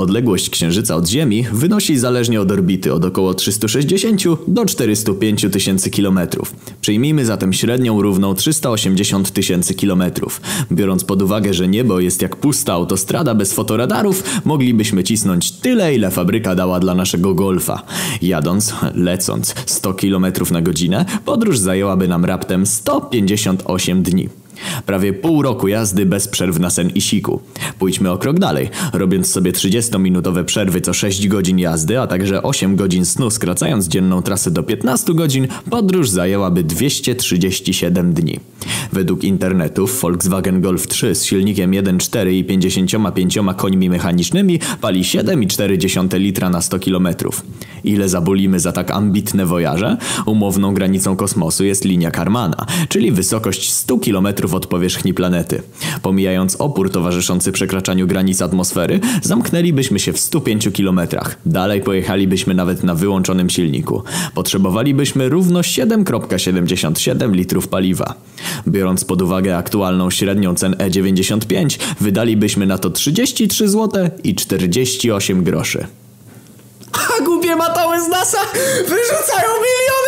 Odległość Księżyca od Ziemi wynosi zależnie od orbity od około 360 do 405 tysięcy kilometrów. Przyjmijmy zatem średnią równą 380 tysięcy kilometrów. Biorąc pod uwagę, że niebo jest jak pusta autostrada bez fotoradarów, moglibyśmy cisnąć tyle, ile fabryka dała dla naszego Golfa. Jadąc, lecąc 100 km na godzinę, podróż zajęłaby nam raptem 158 dni. Prawie pół roku jazdy bez przerw na sen i siku. Pójdźmy o krok dalej. Robiąc sobie 30-minutowe przerwy co 6 godzin jazdy, a także 8 godzin snu, skracając dzienną trasę do 15 godzin, podróż zajęłaby 237 dni. Według internetów Volkswagen Golf 3 z silnikiem 1.4 i 55 końmi mechanicznymi pali 7,4 litra na 100 km. Ile zabulimy za tak ambitne wojaże? Umowną granicą kosmosu jest linia Karmana, czyli wysokość 100 km od powierzchni planety. Pomijając opór towarzyszący przekraczaniu granic atmosfery, zamknęlibyśmy się w 105 km. Dalej pojechalibyśmy nawet na wyłączonym silniku. Potrzebowalibyśmy równo 7,77 litrów paliwa. Biorąc pod uwagę aktualną średnią cen E95, wydalibyśmy na to 33 zł i 48 groszy. A głupie matały z NASA wyrzucają błoto!